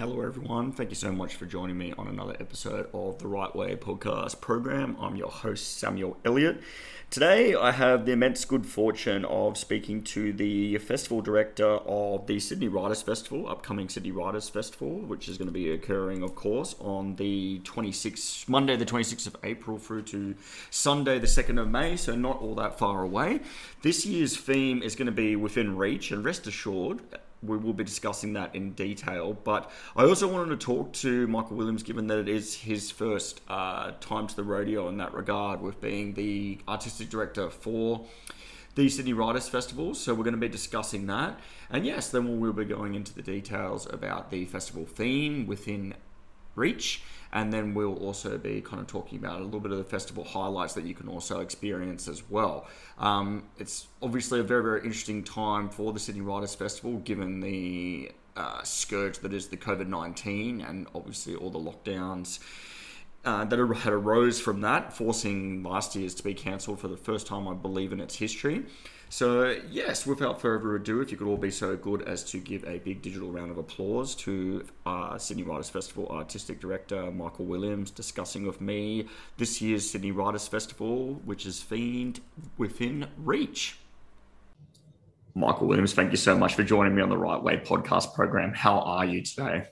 Hello, everyone. Thank you so much for joining me on another episode of the Right Way podcast program. I'm your host, Samuel Elliott. Today, I have the immense good fortune of speaking to the festival director of the Sydney Writers Festival, upcoming Sydney Writers Festival, which is going to be occurring, of course, on the 26th, Monday, the 26th of April through to Sunday, the 2nd of May, so not all that far away. This year's theme is going to be within reach, and rest assured, we will be discussing that in detail. But I also wanted to talk to Michael Williams, given that it is his first uh, time to the rodeo in that regard, with being the artistic director for the Sydney Writers Festival. So we're going to be discussing that. And yes, then we'll be going into the details about the festival theme within Reach and then we'll also be kind of talking about a little bit of the festival highlights that you can also experience as well. Um, it's obviously a very, very interesting time for the Sydney Writers Festival given the uh, scourge that is the COVID 19 and obviously all the lockdowns. Uh, that had arose from that, forcing last year's to be cancelled for the first time, I believe, in its history. So, yes, without further ado, if you could all be so good as to give a big digital round of applause to uh, Sydney Writers Festival Artistic Director Michael Williams discussing with me this year's Sydney Writers Festival, which is themed within reach. Michael Williams, thank you so much for joining me on the Right Way podcast program. How are you today?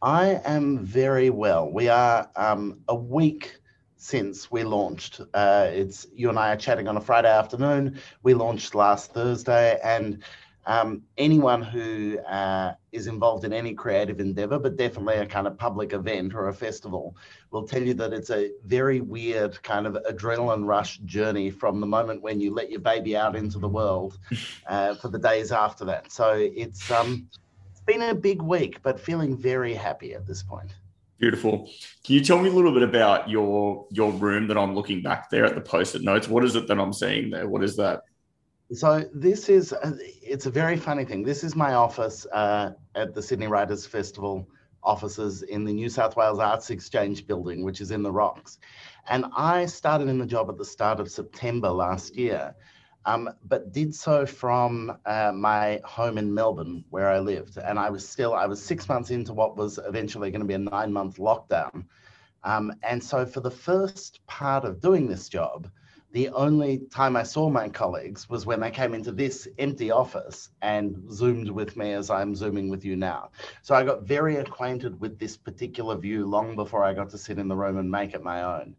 I am very well. We are um, a week since we launched. Uh, it's you and I are chatting on a Friday afternoon. We launched last Thursday, and um, anyone who uh, is involved in any creative endeavor, but definitely a kind of public event or a festival, will tell you that it's a very weird kind of adrenaline rush journey from the moment when you let your baby out into the world uh, for the days after that. So it's um, it's been a big week, but feeling very happy at this point. Beautiful. Can you tell me a little bit about your your room that I'm looking back there at the post-it notes? What is it that I'm seeing there? What is that? So this is a, it's a very funny thing. This is my office uh, at the Sydney Writers Festival offices in the New South Wales Arts Exchange building, which is in the Rocks. And I started in the job at the start of September last year um, but did so from uh, my home in Melbourne, where I lived. And I was still, I was six months into what was eventually going to be a nine month lockdown. Um, and so for the first part of doing this job, the only time I saw my colleagues was when they came into this empty office and zoomed with me as I'm zooming with you now. So I got very acquainted with this particular view long before I got to sit in the room and make it my own.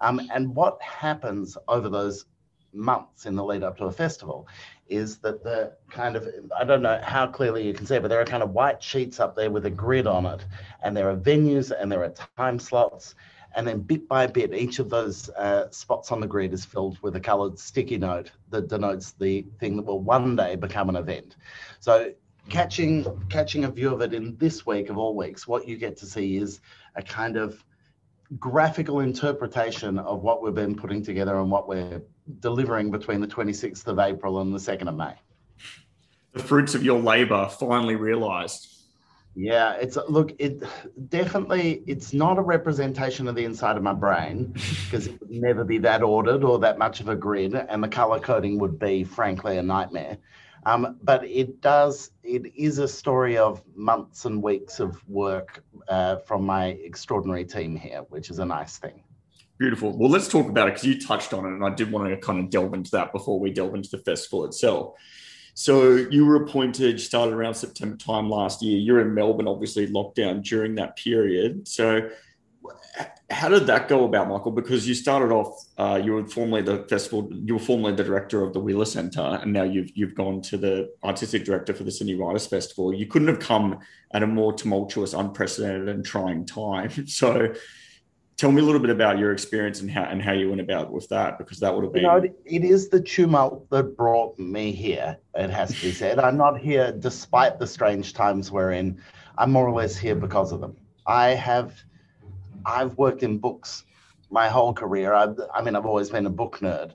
Um, and what happens over those months in the lead up to a festival is that the kind of I don't know how clearly you can see, but there are kind of white sheets up there with a grid on it, and there are venues and there are time slots, and then bit by bit, each of those uh, spots on the grid is filled with a coloured sticky note that denotes the thing that will one day become an event. So catching catching a view of it in this week of all weeks, what you get to see is a kind of graphical interpretation of what we've been putting together and what we're delivering between the 26th of April and the 2nd of May. The fruits of your labor finally realized. Yeah, it's look, it definitely it's not a representation of the inside of my brain because it would never be that ordered or that much of a grid, and the color coding would be frankly a nightmare. Um, but it does, it is a story of months and weeks of work uh, from my extraordinary team here, which is a nice thing. Beautiful. Well, let's talk about it because you touched on it, and I did want to kind of delve into that before we delve into the festival itself. So you were appointed, started around September time last year. You're in Melbourne, obviously lockdown during that period. So how did that go about, Michael? Because you started off, uh, you were formerly the festival, you were formerly the director of the Wheeler Centre, and now you've you've gone to the artistic director for the Sydney Writers Festival. You couldn't have come at a more tumultuous, unprecedented, and trying time. So tell me a little bit about your experience and how and how you went about with that because that would have been you know, it is the tumult that brought me here it has to be said i'm not here despite the strange times we're in i'm more or less here because of them i have i've worked in books my whole career i, I mean i've always been a book nerd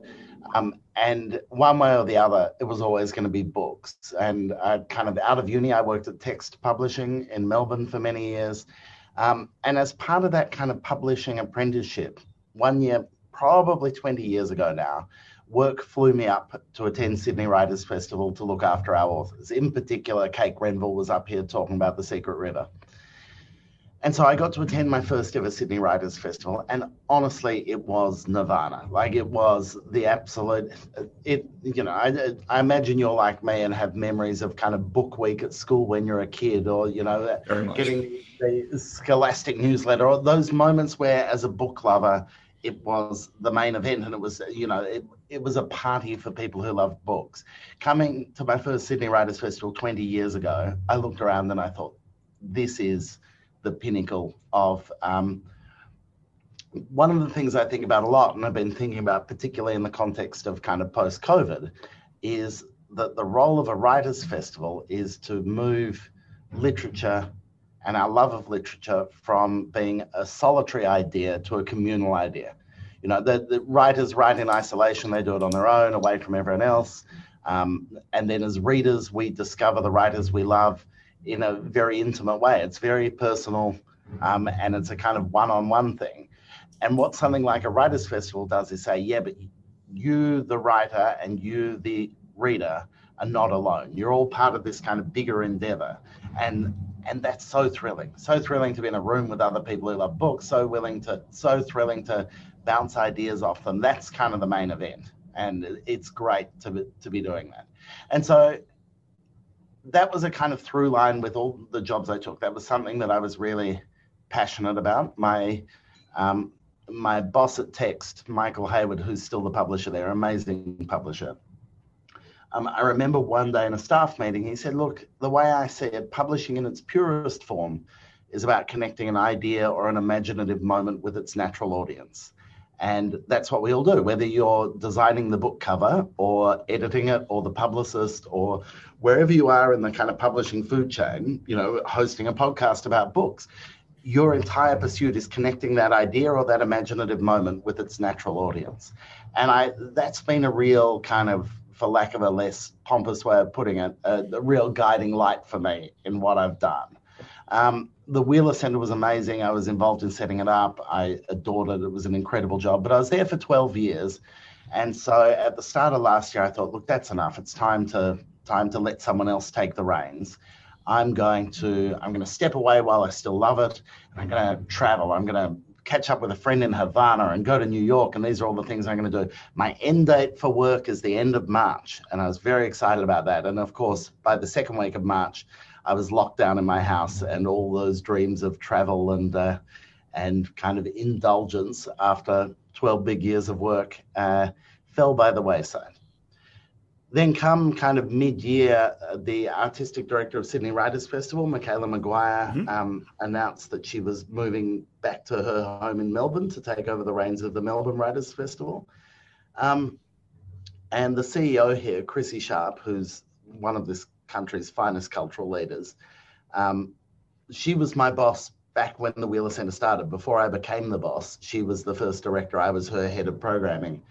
um, and one way or the other, it was always going to be books. And I kind of out of uni, I worked at text publishing in Melbourne for many years. Um, and as part of that kind of publishing apprenticeship, one year, probably 20 years ago now, work flew me up to attend Sydney Writers Festival to look after our authors. In particular, Kate Grenville was up here talking about The Secret River. And so I got to attend my first ever Sydney Writers Festival, and honestly, it was nirvana. Like it was the absolute. It you know I, I imagine you're like me and have memories of kind of book week at school when you're a kid, or you know getting the Scholastic newsletter, or those moments where, as a book lover, it was the main event, and it was you know it it was a party for people who love books. Coming to my first Sydney Writers Festival 20 years ago, I looked around and I thought, this is the pinnacle of um, one of the things I think about a lot, and I've been thinking about particularly in the context of kind of post COVID, is that the role of a writers' festival is to move literature and our love of literature from being a solitary idea to a communal idea. You know, the, the writers write in isolation, they do it on their own, away from everyone else. Um, and then as readers, we discover the writers we love in a very intimate way. It's very personal um, and it's a kind of one on one thing. And what something like a writers' festival does is say, yeah, but you, the writer, and you, the reader, are not alone. You're all part of this kind of bigger endeavor. And and that's so thrilling. So thrilling to be in a room with other people who love books, so willing to so thrilling to bounce ideas off them. That's kind of the main event. And it's great to be, to be doing that. And so that was a kind of through line with all the jobs I took. That was something that I was really passionate about. My um, my boss at Text, Michael Heyward, who's still the publisher there, amazing publisher. Um, I remember one day in a staff meeting, he said, "Look, the way I see it, publishing in its purest form is about connecting an idea or an imaginative moment with its natural audience." And that's what we all do, whether you're designing the book cover or editing it or the publicist or wherever you are in the kind of publishing food chain, you know, hosting a podcast about books. Your entire pursuit is connecting that idea or that imaginative moment with its natural audience. And I that's been a real kind of, for lack of a less pompous way of putting it, a, a real guiding light for me in what I've done. Um, the Wheeler Centre was amazing. I was involved in setting it up. I adored it. It was an incredible job. But I was there for 12 years. And so at the start of last year, I thought, look, that's enough. It's time to time to let someone else take the reins. I'm going to I'm going to step away while I still love it. And I'm going to travel. I'm going to catch up with a friend in Havana and go to New York. And these are all the things I'm going to do. My end date for work is the end of March. And I was very excited about that. And of course, by the second week of March, I was locked down in my house, and all those dreams of travel and uh, and kind of indulgence after 12 big years of work uh, fell by the wayside. Then, come kind of mid-year, uh, the artistic director of Sydney Writers Festival, Michaela McGuire, mm-hmm. um, announced that she was moving back to her home in Melbourne to take over the reins of the Melbourne Writers Festival. Um, and the CEO here, Chrissy Sharp, who's one of this country's finest cultural leaders. Um, she was my boss back when the Wheeler Centre started. Before I became the boss, she was the first director. I was her head of programming.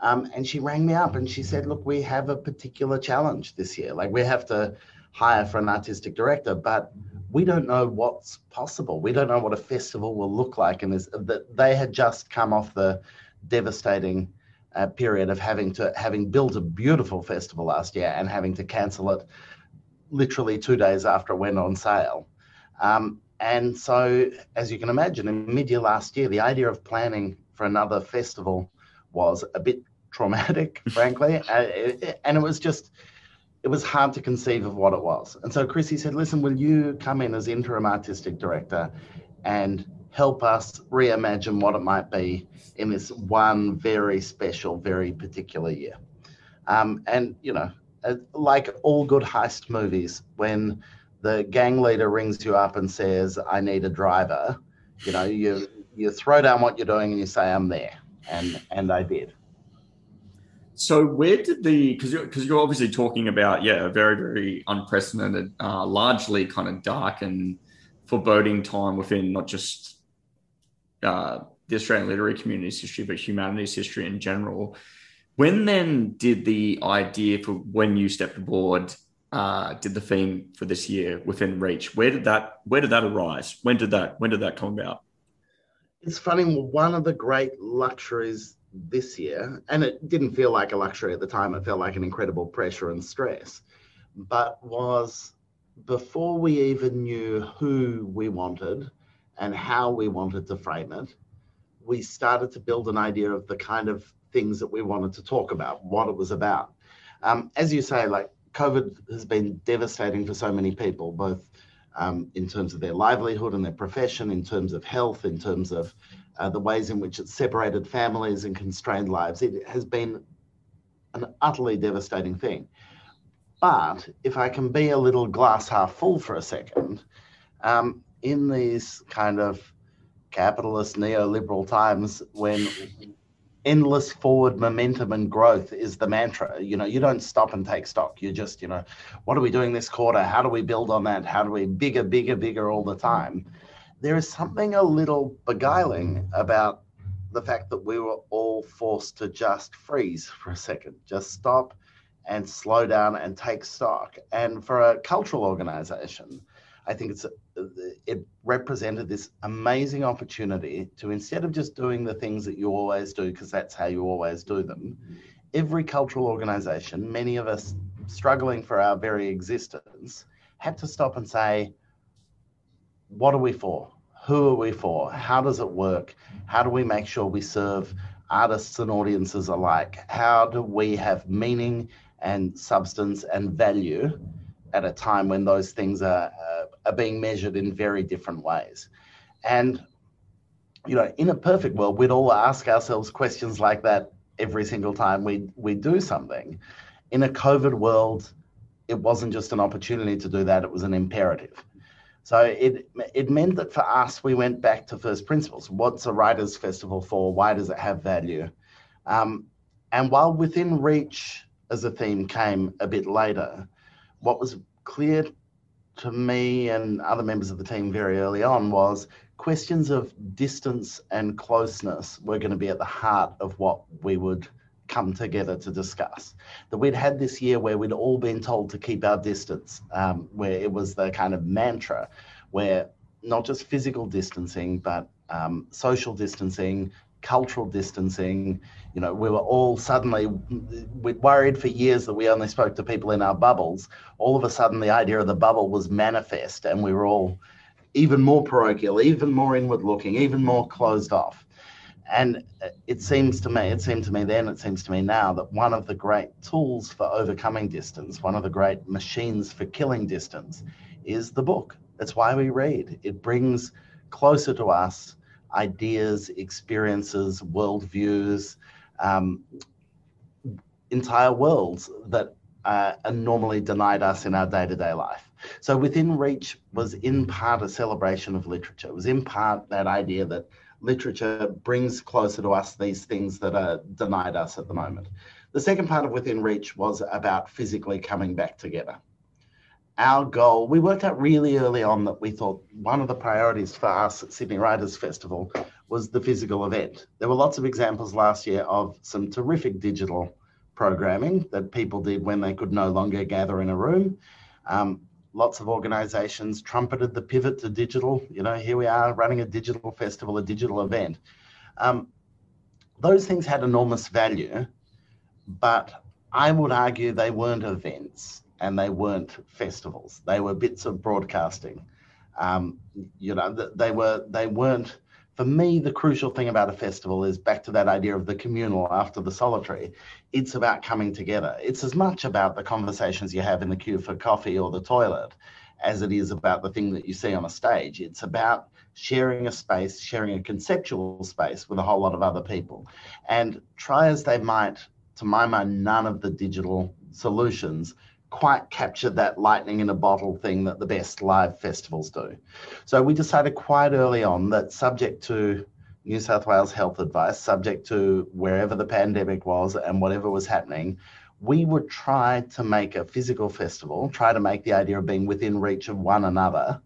Um, and she rang me up and she said, Look, we have a particular challenge this year. Like, we have to hire for an artistic director, but we don't know what's possible. We don't know what a festival will look like. And that they had just come off the devastating uh, period of having to having built a beautiful festival last year and having to cancel it literally two days after it went on sale. Um, and so, as you can imagine, in mid year last year, the idea of planning for another festival was a bit traumatic, frankly. Uh, and it was just, it was hard to conceive of what it was. And so Chrissy said, listen, will you come in as interim artistic director and help us reimagine what it might be in this one very special, very particular year. Um, and, you know, like all good heist movies, when the gang leader rings you up and says, I need a driver, you know, you, you throw down what you're doing and you say, I'm there. And, and I did. So where did the because you're because you're obviously talking about yeah a very very unprecedented, uh, largely kind of dark and foreboding time within not just uh, the Australian literary community's history, but humanities history in general. When then did the idea for when you stepped aboard, uh, did the theme for this year within reach? Where did that where did that arise? When did that when did that come about? It's funny. One of the great luxuries this year, and it didn't feel like a luxury at the time. It felt like an incredible pressure and stress, but was before we even knew who we wanted and how we wanted to frame it, we started to build an idea of the kind of things that we wanted to talk about, what it was about. Um, as you say, like COVID has been devastating for so many people, both um, in terms of their livelihood and their profession, in terms of health, in terms of uh, the ways in which it separated families and constrained lives. It has been an utterly devastating thing. But if I can be a little glass half full for a second, um, in these kind of capitalist neoliberal times when endless forward momentum and growth is the mantra. You know, you don't stop and take stock. You just, you know, what are we doing this quarter? How do we build on that? How do we bigger, bigger, bigger all the time? There is something a little beguiling about the fact that we were all forced to just freeze for a second, just stop and slow down and take stock. And for a cultural organization, I think it's it represented this amazing opportunity to instead of just doing the things that you always do because that's how you always do them, every cultural organization, many of us struggling for our very existence, had to stop and say, what are we for? Who are we for? How does it work? How do we make sure we serve artists and audiences alike? How do we have meaning and substance and value at a time when those things are, uh, are being measured in very different ways. And, you know, in a perfect world, we'd all ask ourselves questions like that every single time we, we do something. In a COVID world, it wasn't just an opportunity to do that, it was an imperative. So it it meant that for us, we went back to first principles. What's a writers' festival for? Why does it have value? Um, and while within reach as a theme came a bit later, what was clear to me and other members of the team very early on was questions of distance and closeness were going to be at the heart of what we would come together to discuss. That we'd had this year where we'd all been told to keep our distance, um, where it was the kind of mantra where not just physical distancing, but um, social distancing, cultural distancing. You know, we were all suddenly we worried for years that we only spoke to people in our bubbles. All of a sudden, the idea of the bubble was manifest, and we were all even more parochial, even more inward looking, even more closed off. And it seems to me, it seemed to me then, it seems to me now that one of the great tools for overcoming distance, one of the great machines for killing distance, is the book. That's why we read. It brings closer to us ideas, experiences, worldviews, um, entire worlds that uh, are normally denied us in our day to day life. So within Reach was in part a celebration of literature. It was in part that idea that literature brings closer to us these things that are denied us at the moment. The second part of Within Reach was about physically coming back together our goal, we worked out really early on that we thought one of the priorities for us at Sydney Writers Festival was the physical event. There were lots of examples last year of some terrific digital programming that people did when they could no longer gather in a room. Um, lots of organizations trumpeted the pivot to digital. You know, here we are running a digital festival, a digital event. Um, those things had enormous value, but I would argue they weren't events and they weren't festivals. They were bits of broadcasting. Um, you know, they were they weren't. For me, the crucial thing about a festival is back to that idea of the communal after the solitary. It's about coming together. It's as much about the conversations you have in the queue for coffee or the toilet as it is about the thing that you see on a stage. It's about sharing a space, sharing a conceptual space with a whole lot of other people. And try as they might, to my mind, none of the digital solutions quite captured that lightning in a bottle thing that the best live festivals do. So we decided quite early on that subject to New South Wales health advice, subject to wherever the pandemic was and whatever was happening, we would try to make a physical festival, try to make the idea of being within reach of one another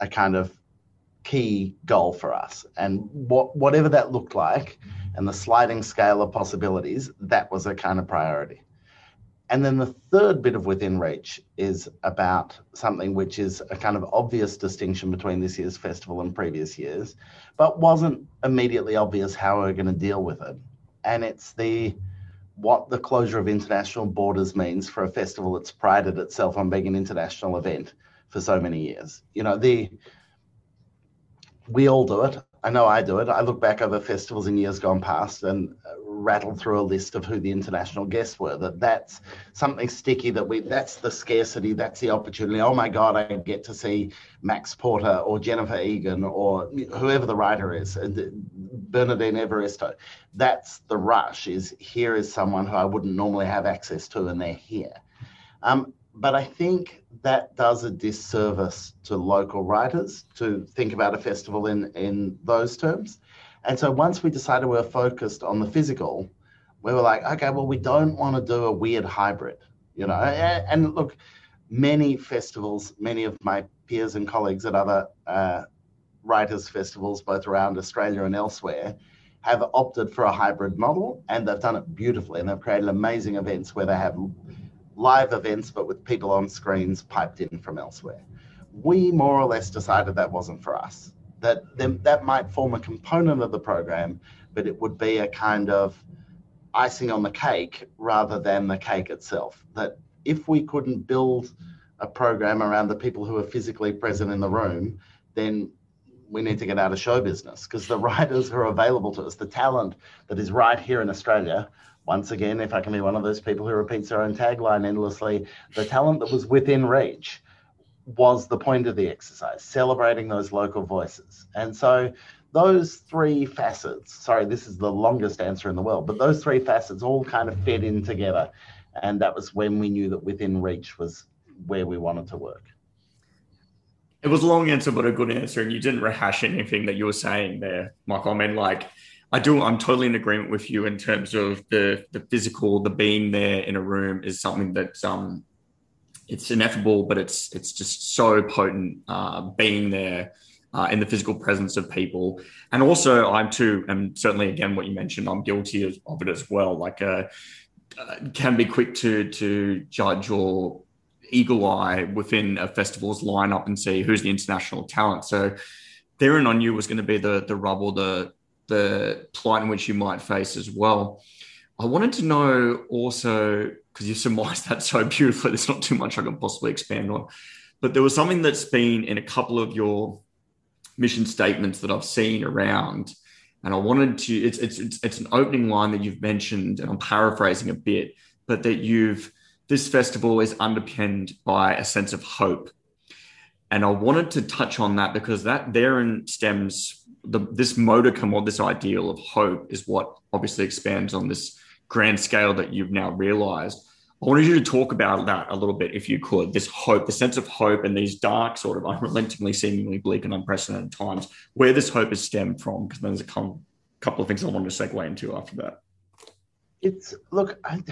a kind of key goal for us. And what, whatever that looked like and the sliding scale of possibilities, that was a kind of priority. And then the third bit of within reach is about something which is a kind of obvious distinction between this year's festival and previous years, but wasn't immediately obvious how we're going to deal with it. And it's the what the closure of international borders means for a festival that's prided itself on being an international event for so many years. You know, the we all do it. I know I do it. I look back over festivals in years gone past and rattle through a list of who the international guests were. That that's something sticky. That we that's the scarcity. That's the opportunity. Oh my God, I get to see Max Porter or Jennifer Egan or whoever the writer is, Bernardine Evaristo. That's the rush. Is here is someone who I wouldn't normally have access to, and they're here. Um, but I think that does a disservice to local writers to think about a festival in in those terms. And so once we decided we were focused on the physical, we were like, okay, well, we don't want to do a weird hybrid, you know. And, and look, many festivals, many of my peers and colleagues at other uh, writers' festivals, both around Australia and elsewhere, have opted for a hybrid model, and they've done it beautifully. And they've created amazing events where they have live events, but with people on screens piped in from elsewhere. We more or less decided that wasn't for us that that might form a component of the program, but it would be a kind of icing on the cake rather than the cake itself. That if we couldn't build a program around the people who are physically present in the room, then we need to get out of show business because the writers who are available to us, the talent that is right here in Australia, once again, if I can be one of those people who repeats their own tagline endlessly, the talent that was within reach was the point of the exercise, celebrating those local voices. And so those three facets, sorry, this is the longest answer in the world, but those three facets all kind of fed in together. And that was when we knew that within reach was where we wanted to work. It was a long answer, but a good answer. And you didn't rehash anything that you were saying there, Michael. I mean, like, I do, I'm totally in agreement with you in terms of the the physical, the being there in a room is something that um, it's ineffable, but it's it's just so potent uh, being there uh, in the physical presence of people. And also, I'm too, and certainly again, what you mentioned, I'm guilty of, of it as well. Like, uh, uh, can be quick to to judge or eagle eye within a festival's lineup and see who's the international talent. So, therein on you was going to be the the rub or the the plight in which you might face as well. I wanted to know also because you surmised that so beautifully. There's not too much I can possibly expand on, but there was something that's been in a couple of your mission statements that I've seen around, and I wanted to. It's it's it's, it's an opening line that you've mentioned, and I'm paraphrasing a bit, but that you've this festival is underpinned by a sense of hope. And I wanted to touch on that because that therein stems the, this modicum or this ideal of hope is what obviously expands on this grand scale that you've now realized. I wanted you to talk about that a little bit, if you could. This hope, the sense of hope, and these dark, sort of unrelentingly, seemingly bleak and unprecedented times, where this hope is stemmed from. Because there's a couple of things I wanted to segue into after that. It's look, I,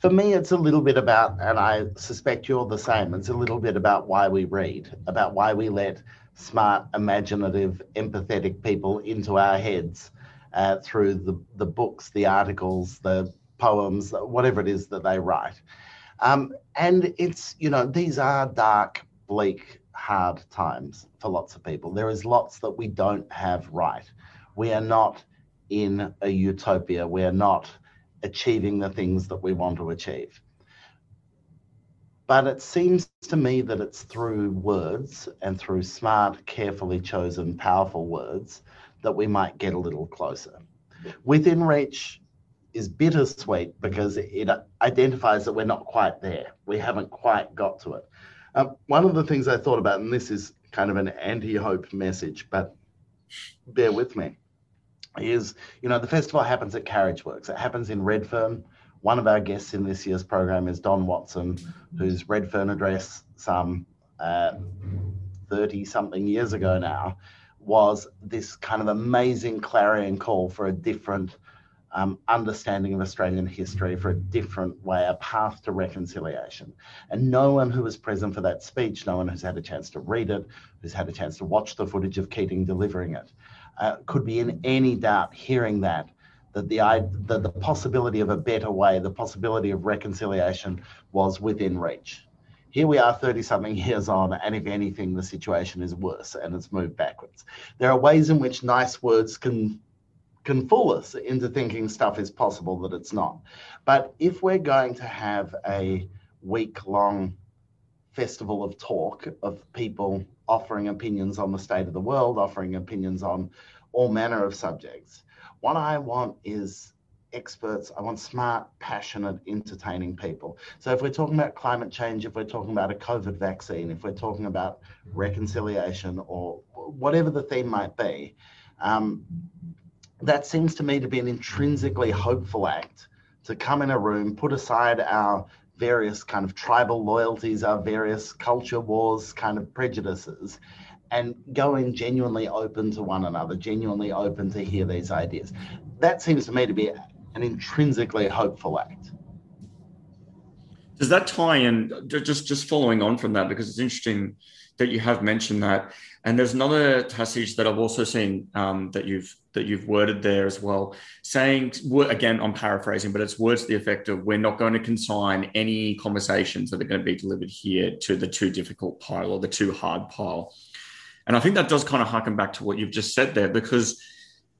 for me, it's a little bit about, and I suspect you're the same. It's a little bit about why we read, about why we let smart, imaginative, empathetic people into our heads uh, through the, the books, the articles, the poems, whatever it is that they write. Um, and it's, you know, these are dark, bleak, hard times for lots of people. There is lots that we don't have right. We are not in a utopia. We are not achieving the things that we want to achieve. But it seems to me that it's through words and through smart, carefully chosen, powerful words that we might get a little closer. Within reach is bittersweet because it identifies that we're not quite there. We haven't quite got to it. Um, one of the things I thought about, and this is kind of an anti hope message, but bear with me, is you know, the festival happens at Carriageworks, it happens in Redfern. One of our guests in this year's program is Don Watson, whose Redfern address some 30 uh, something years ago now was this kind of amazing clarion call for a different um, understanding of Australian history, for a different way, a path to reconciliation. And no one who was present for that speech, no one who's had a chance to read it, who's had a chance to watch the footage of Keating delivering it, uh, could be in any doubt hearing that. That the, the the possibility of a better way, the possibility of reconciliation was within reach here we are 30 something years on, and if anything, the situation is worse and it's moved backwards. There are ways in which nice words can can fool us into thinking stuff is possible that it's not. But if we're going to have a week long festival of talk of people offering opinions on the state of the world, offering opinions on all manner of subjects. What I want is experts. I want smart, passionate, entertaining people. So if we're talking about climate change, if we're talking about a COVID vaccine, if we're talking about reconciliation or whatever the theme might be, um, that seems to me to be an intrinsically hopeful act to come in a room, put aside our various kind of tribal loyalties, our various culture wars, kind of prejudices, and going genuinely open to one another, genuinely open to hear these ideas. That seems to me to be an intrinsically hopeful act. Does that tie in? Just just following on from that, because it's interesting that you have mentioned that. And there's another passage that I've also seen um, that you've that you've worded there as well, saying again, I'm paraphrasing, but it's words to the effect of we're not going to consign any conversations that are going to be delivered here to the too difficult pile or the too hard pile. And I think that does kind of harken back to what you've just said there, because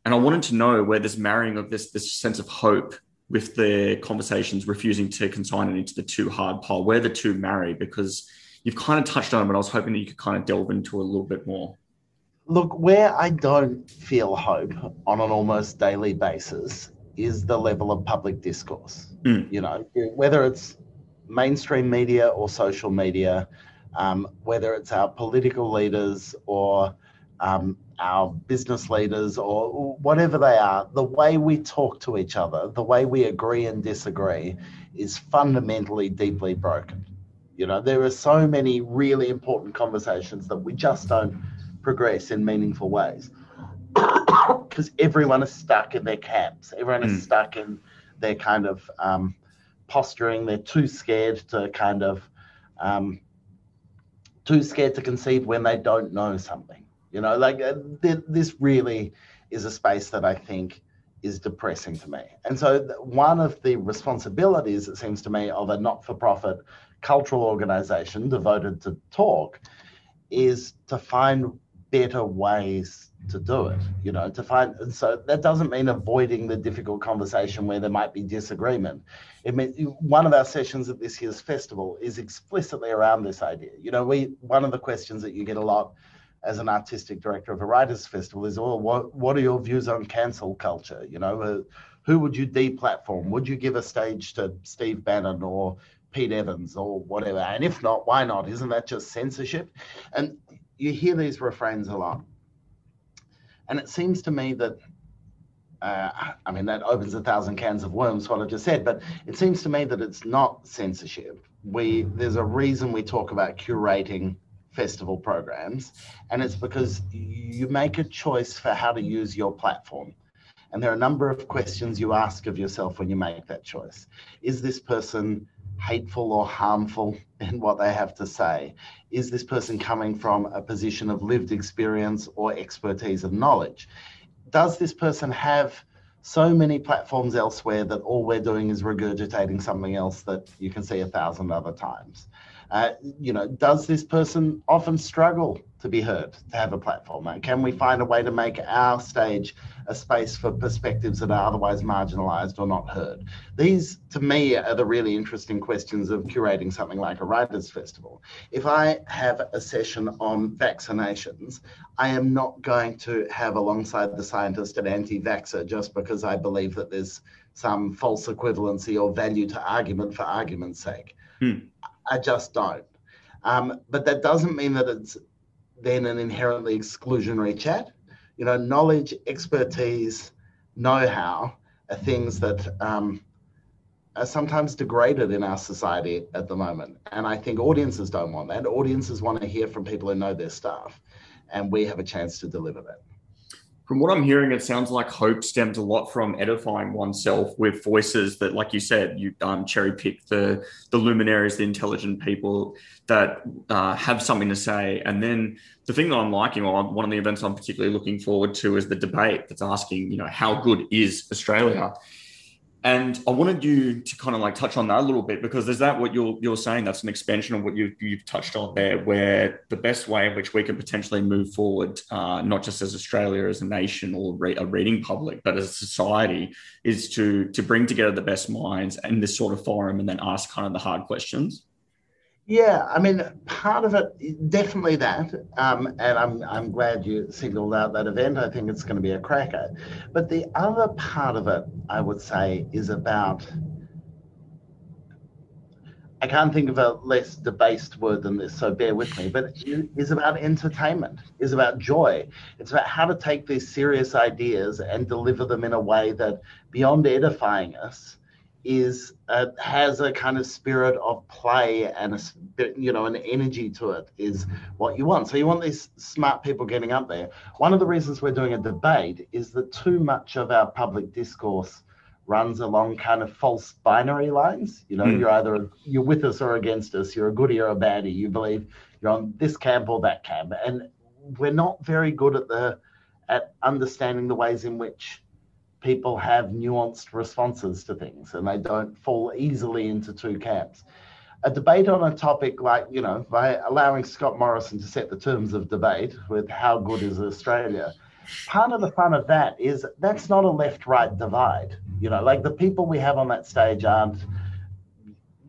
and I wanted to know where this marrying of this this sense of hope with the conversations refusing to consign it into the too hard pile, where the two marry, because you've kind of touched on it, but I was hoping that you could kind of delve into a little bit more. Look, where I don't feel hope on an almost daily basis is the level of public discourse. Mm. You know, whether it's mainstream media or social media, um, whether it's our political leaders or um, our business leaders or whatever they are, the way we talk to each other, the way we agree and disagree is fundamentally deeply broken. You know, there are so many really important conversations that we just don't progress in meaningful ways because everyone is stuck in their camps. Everyone is mm. stuck in their kind of um, posturing. They're too scared to kind of um, too scared to concede when they don't know something. You know, like uh, th- this really is a space that I think is depressing to me. And so, th- one of the responsibilities, it seems to me, of a not for profit cultural organization devoted to talk is to find better ways to do it you know to find and so that doesn't mean avoiding the difficult conversation where there might be disagreement it means one of our sessions at this year's festival is explicitly around this idea you know we one of the questions that you get a lot as an artistic director of a writers festival is oh what what are your views on cancel culture you know uh, who would you deplatform would you give a stage to steve bannon or Pete Evans or whatever. And if not, why not? Isn't that just censorship? And you hear these refrains a lot. And it seems to me that, uh, I mean, that opens a thousand cans of worms, what I just said, but it seems to me that it's not censorship. We There's a reason we talk about curating festival programs, and it's because you make a choice for how to use your platform. And there are a number of questions you ask of yourself when you make that choice. Is this person hateful or harmful in what they have to say? Is this person coming from a position of lived experience or expertise and knowledge? Does this person have so many platforms elsewhere that all we're doing is regurgitating something else that you can see a thousand other times? Uh, you know, does this person often struggle to be heard, to have a platform? And can we find a way to make our stage a space for perspectives that are otherwise marginalized or not heard? These, to me, are the really interesting questions of curating something like a writers' festival. If I have a session on vaccinations, I am not going to have alongside the scientist an anti vaxxer just because I believe that there's some false equivalency or value to argument for argument's sake. Hmm. I just don't. Um, but that doesn't mean that it's then an inherently exclusionary chat. You know, knowledge, expertise, know how are things that um, are sometimes degraded in our society at the moment. And I think audiences don't want that. Audiences want to hear from people who know their stuff. And we have a chance to deliver that from what I'm hearing, it sounds like hope stems a lot from edifying oneself with voices that, like you said, you um, cherry pick the the luminaries, the intelligent people that uh, have something to say. And then the thing that I'm liking, or one of the events I'm particularly looking forward to, is the debate that's asking, you know, how good is Australia? And I wanted you to kind of like touch on that a little bit because is that what you're you're saying that's an expansion of what you you've touched on there, where the best way in which we can potentially move forward, uh, not just as Australia as a nation or re- a reading public, but as a society, is to to bring together the best minds in this sort of forum and then ask kind of the hard questions. Yeah, I mean, part of it, definitely that. Um, and I'm, I'm glad you singled out that event. I think it's going to be a cracker. But the other part of it, I would say, is about I can't think of a less debased word than this, so bear with me, but it is about entertainment, is about joy. It's about how to take these serious ideas and deliver them in a way that, beyond edifying us, is uh, has a kind of spirit of play and a you know an energy to it is what you want. So you want these smart people getting up there. One of the reasons we're doing a debate is that too much of our public discourse runs along kind of false binary lines. You know, mm. you're either you're with us or against us. You're a goodie or a baddie. You believe you're on this camp or that camp, and we're not very good at the at understanding the ways in which people have nuanced responses to things, and they don't fall easily into two camps. A debate on a topic like, you know, by allowing Scott Morrison to set the terms of debate with how good is Australia, part of the fun of that is that's not a left right divide. You know, like the people we have on that stage aren't,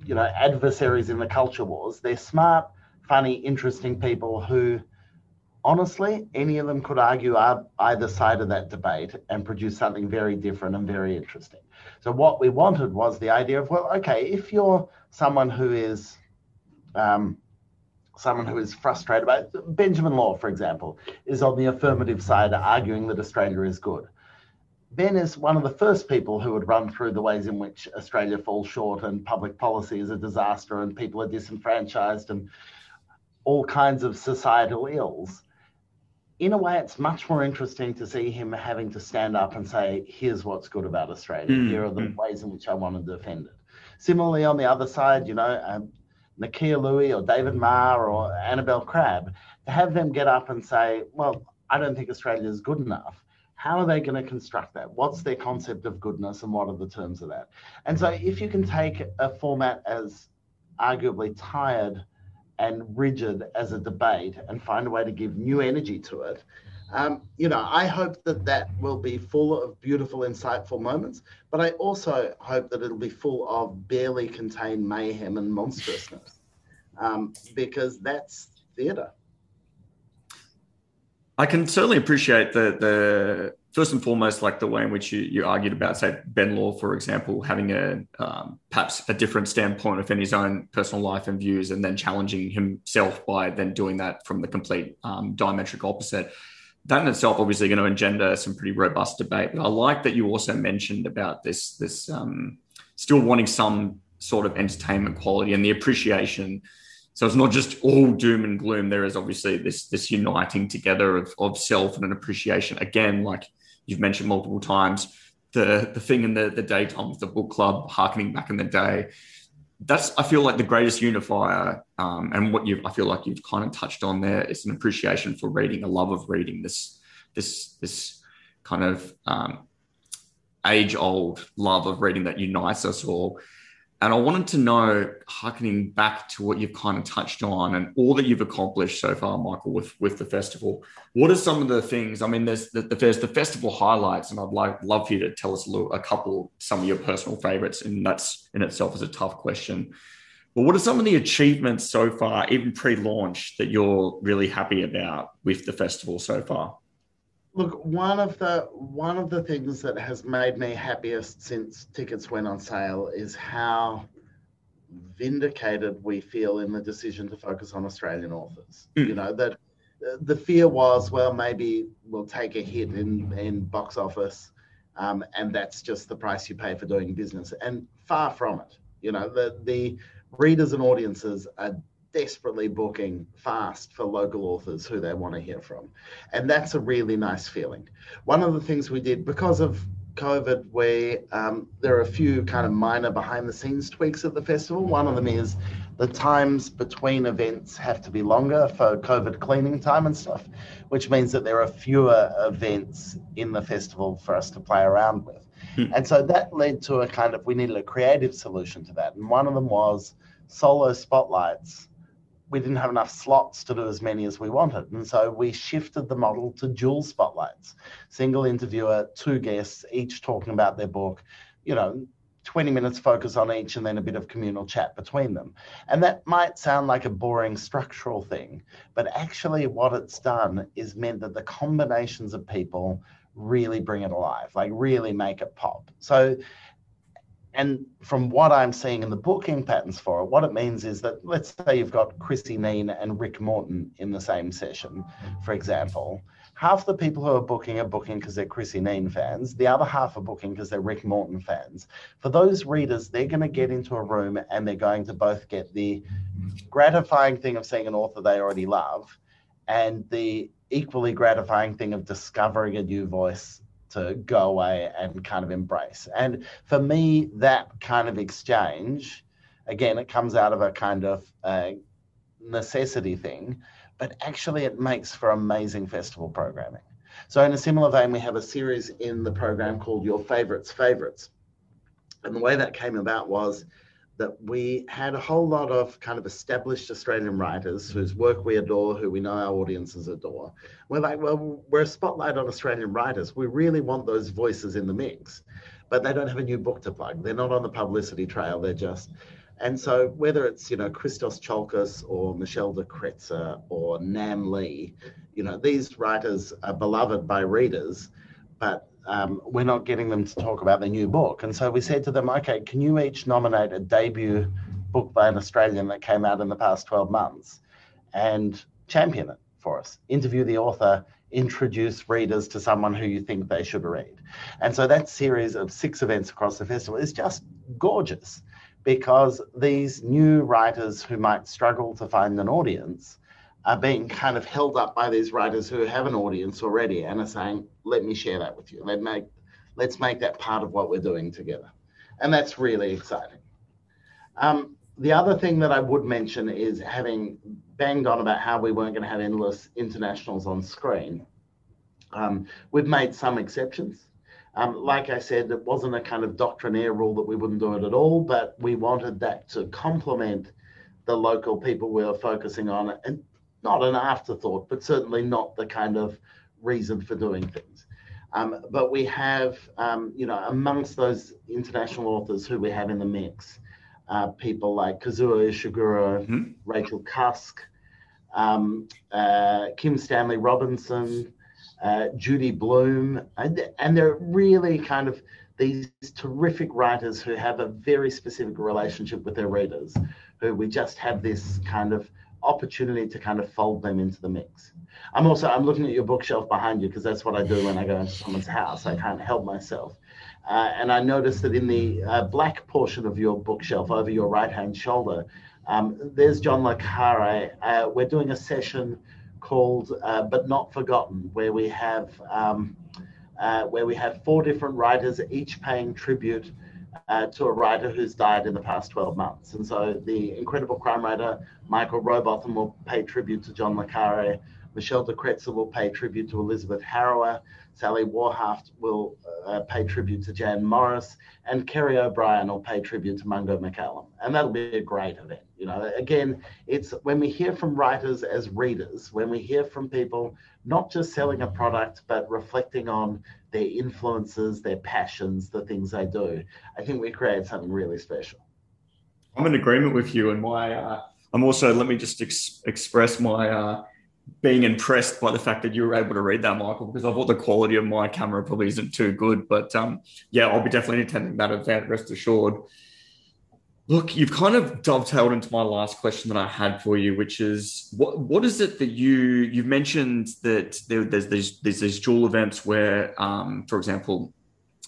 you know, adversaries in the culture wars. They're smart, funny, interesting people who, honestly, any of them could argue either side of that debate and produce something very different and very interesting. So, what we wanted was the idea of, well, okay, if you're someone who is, um, someone who is frustrated about Benjamin Law, for example, is on the affirmative side arguing that Australia is good. Ben is one of the first people who would run through the ways in which Australia falls short and public policy is a disaster and people are disenfranchised and all kinds of societal ills. In a way, it's much more interesting to see him having to stand up and say, here's what's good about Australia. Mm. Here are the mm. ways in which I want to defend it. Similarly, on the other side, you know, um, Nakkiah Lui or David Marr or Annabel Crabb, to have them get up and say, well, I don't think Australia is good enough. How are they going to construct that? What's their concept of goodness and what are the terms of that? And so, if you can take a format as arguably tired and rigid as a debate and find a way to give new energy to it, um, you know, I hope that that will be full of beautiful, insightful moments, but I also hope that it'll be full of barely contained mayhem and monstrousness, um, because that's theatre. I can certainly appreciate the the first and foremost, like the way in which you, you argued about, say, Ben Law, for example, having a um, perhaps a different standpoint within his own personal life and views, and then challenging himself by then doing that from the complete um, diametric opposite that in itself obviously going to engender some pretty robust debate. But I like that you also mentioned about this this um, still wanting some sort of entertainment quality and the appreciation. So it's not just all doom and gloom. There is obviously this this uniting together of, of self and an appreciation. Again, like you've mentioned multiple times, the the thing in the the daytime of the book club, harkening back in the day, that's I feel like the greatest unifier, um, and what you I feel like you've kind of touched on there is an appreciation for reading, a love of reading. This this this kind of um, age old love of reading that unites us all. And I wanted to know, harkening back to what you've kind of touched on and all that you've accomplished so far, Michael, with, with the festival. What are some of the things? I mean, there's the, the, there's the festival highlights, and I'd like love for you to tell us a, little, a couple, some of your personal favorites. And that's in itself is a tough question. But what are some of the achievements so far, even pre-launch, that you're really happy about with the festival so far? Look, one of the one of the things that has made me happiest since tickets went on sale is how vindicated we feel in the decision to focus on Australian authors. Mm. You know that the fear was, well, maybe we'll take a hit in in box office, um, and that's just the price you pay for doing business. And far from it. You know the the readers and audiences are desperately booking fast for local authors who they want to hear from. And that's a really nice feeling. One of the things we did because of COVID, where um, there are a few kind of minor behind the scenes tweaks at the festival. One of them is the times between events have to be longer for COVID cleaning time and stuff, which means that there are fewer events in the festival for us to play around with. Hmm. And so that led to a kind of, we needed a creative solution to that. And one of them was solo spotlights we didn't have enough slots to do as many as we wanted. And so we shifted the model to dual spotlights single interviewer, two guests, each talking about their book, you know, 20 minutes focus on each and then a bit of communal chat between them. And that might sound like a boring structural thing, but actually, what it's done is meant that the combinations of people really bring it alive, like really make it pop. So, and from what I'm seeing in the booking patterns for it, what it means is that let's say you've got Krissy Kneen and Rick Morton in the same session, for example half the people who are booking are booking because they're Krissy Kneen fans. The other half are booking because they're Rick Morton fans. For those readers, they're going to get into a room and they're going to both get the gratifying thing of seeing an author they already love and the equally gratifying thing of discovering a new voice to go away and kind of embrace. And for me, that kind of exchange, again, it comes out of a kind of necessity thing but actually it makes for amazing festival programming. So, in a similar vein, we have a series in the program called Your Favorites Favorites. And the way that came about was that we had a whole lot of kind of established Australian writers whose work we adore, who we know our audiences adore. We're like, well, we're a spotlight on Australian writers. We really want those voices in the mix, but they don't have a new book to plug. They're not on the publicity trail. They're just and so whether it's, you know, Christos Tsiolkas or Michelle de Kretser or Nam Le, you know, these writers are beloved by readers, but um, we're not getting them to talk about their new book. And so we said to them, okay, can you each nominate a debut book by an Australian that came out in the past 12 months and champion it for us? Interview the author, introduce readers to someone who you think they should read. And so that series of six events across the festival is just gorgeous because these new writers who might struggle to find an audience are being kind of held up by these writers who have an audience already and are saying, let me share that with you. Let make, let's make that part of what we're doing together. And that's really exciting. Um, the other thing that I would mention is having banged on about how we weren't going to have endless internationals on screen. Um, we've made some exceptions. Um, like I said, it wasn't a kind of doctrinaire rule that we wouldn't do it at all, but we wanted that to complement the local people we were focusing on, and not an afterthought, but certainly not the kind of reason for doing things. Um, but we have, um, you know, amongst those international authors who we have in the mix, uh, people like Kazuo Ishiguro, mm-hmm. Rachel Cusk, um, uh, Kim Stanley Robinson, uh, Judy Blume, and, and they're really kind of these terrific writers who have a very specific relationship with their readers, who we just have this kind of opportunity to kind of fold them into the mix. I'm also I'm looking at your bookshelf behind you because that's what I do when I go into someone's house. I can't help myself. Uh, and I noticed that in the uh, black portion of your bookshelf over your right hand shoulder, um, there's John Le Carre. Uh, we're doing a session called uh, "But Not Forgotten," where we have um, uh, where we have four different writers, each paying tribute uh, to a writer who's died in the past 12 months. And so, the incredible crime writer Michael Rowbotham will pay tribute to John le Carre. Michelle de Kretser will pay tribute to Elizabeth Harrower. Sally Warhaft will uh, pay tribute to Jan Morris, and Kerry O'Brien will pay tribute to Mungo McCallum. And that'll be a great event. You know, again, it's when we hear from writers as readers, when we hear from people not just selling a product, but reflecting on their influences, their passions, the things they do, I think we create something really special. I'm in agreement with you, and my uh, I'm also let me just ex- express my uh, being impressed by the fact that you were able to read that, Michael, because I thought the quality of my camera probably isn't too good. But um, yeah, I'll be definitely attending that event, rest assured. Look, you've kind of dovetailed into my last question that I had for you, which is what what is it that you you've mentioned that there, there's these there's these dual events where, um, for example,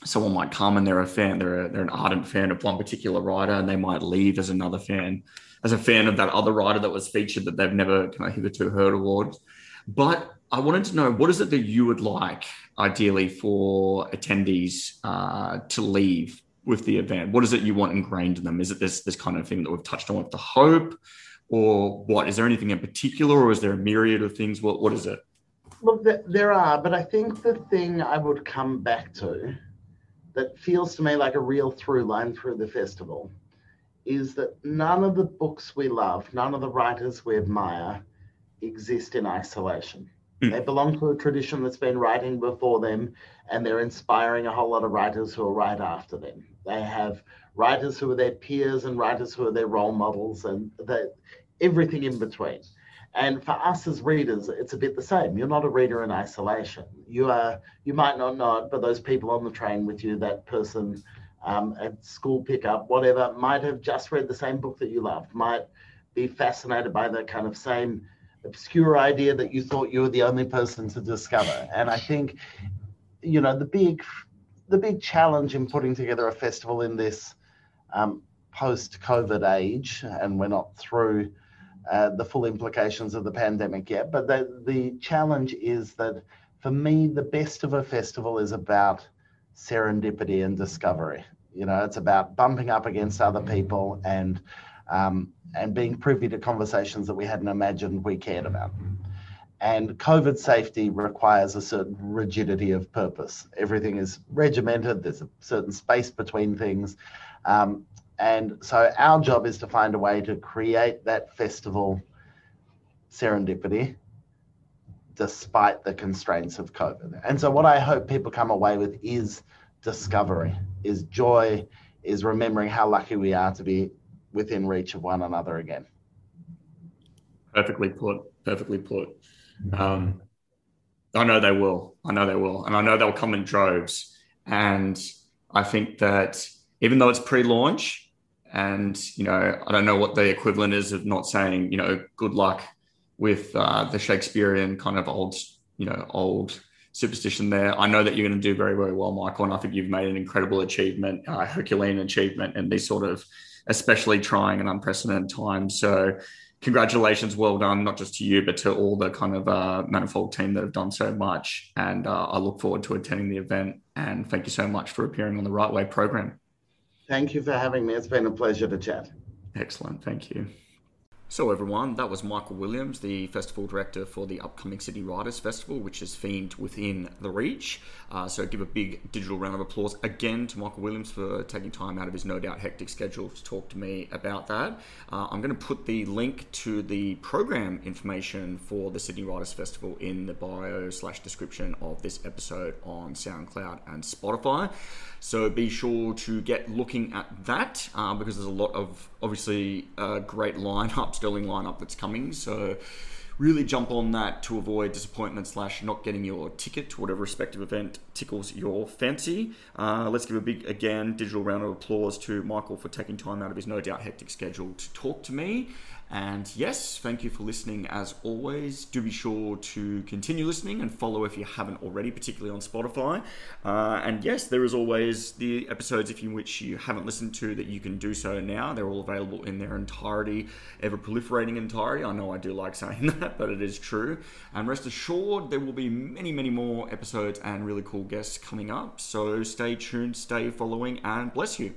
someone might come and they're a fan, they're a, they're an ardent fan of one particular writer, and they might leave as another fan as a fan of that other writer that was featured that they've never kind of hitherto heard awards. But I wanted to know what is it that you would like ideally for attendees uh, to leave with the event? What is it you want ingrained in them? Is it this this kind of thing that we've touched on with the hope, or what? Is there anything in particular, or is there a myriad of things? What what is it? Look, there are, but I think the thing I would come back to that feels to me like a real through line through the festival is that none of the books we love, none of the writers we admire exist in isolation. Hmm. They belong to a tradition that's been writing before them, and they're inspiring a whole lot of writers who will write after them. They have writers who are their peers and writers who are their role models, and everything in between. And for us as readers, it's a bit the same. You're not a reader in isolation. You are. You might not know it, but those people on the train with you, that person um, at school pickup, whatever, might have just read the same book that you loved. Might be fascinated by the kind of same obscure idea that you thought you were the only person to discover. And I think, you know, the big, the big challenge in putting together a festival in this um, post-COVID age, and we're not through uh, the full implications of the pandemic yet. But the, the challenge is that for me, the best of a festival is about serendipity and discovery. You know, it's about bumping up against other people and um, and being privy to conversations that we hadn't imagined we cared about. And COVID safety requires a certain rigidity of purpose. Everything is regimented. There's a certain space between things. Um, and so our job is to find a way to create that festival serendipity despite the constraints of COVID. And so what I hope people come away with is discovery, is joy, is remembering how lucky we are to be within reach of one another again. Perfectly put. Perfectly put. Um, I know they will. I know they will. And I know they'll come in droves. And I think that even though it's pre launch, and, you know, I don't know what the equivalent is of not saying, you know, good luck with uh, the Shakespearean kind of old, you know, old superstition there. I know that you're going to do very, very well, Michael. And I think you've made an incredible achievement, uh, Herculean achievement in these sort of especially trying and unprecedented times. So, congratulations, well done, not just to you, but to all the kind of uh, Manifold team that have done so much. And uh, I look forward to attending the event. And thank you so much for appearing on the Right Way program. Thank you for having me. It's been a pleasure to chat. Excellent. Thank you. So, everyone, that was Michael Williams, the festival director for the upcoming Sydney Writers Festival, which is themed within the Reach. Uh, so, give a big digital round of applause again to Michael Williams for taking time out of his no doubt hectic schedule to talk to me about that. Uh, I'm going to put the link to the program information for the Sydney Writers Festival in the bio slash description of this episode on SoundCloud and Spotify. So be sure to get looking at that uh, because there's a lot of obviously a great lineup, sterling lineup that's coming. So really jump on that to avoid disappointment slash not getting your ticket to whatever respective event tickles your fancy. Uh, let's give a big again digital round of applause to Michael for taking time out of his no doubt hectic schedule to talk to me. And yes, thank you for listening as always. Do be sure to continue listening and follow if you haven't already, particularly on Spotify. Uh, and yes, there is always the episodes if you which you haven't listened to that you can do so now. They're all available in their entirety, ever proliferating entirety. I know I do like saying that, but it is true. And rest assured, there will be many, many more episodes and really cool guests coming up. So stay tuned, stay following, and bless you.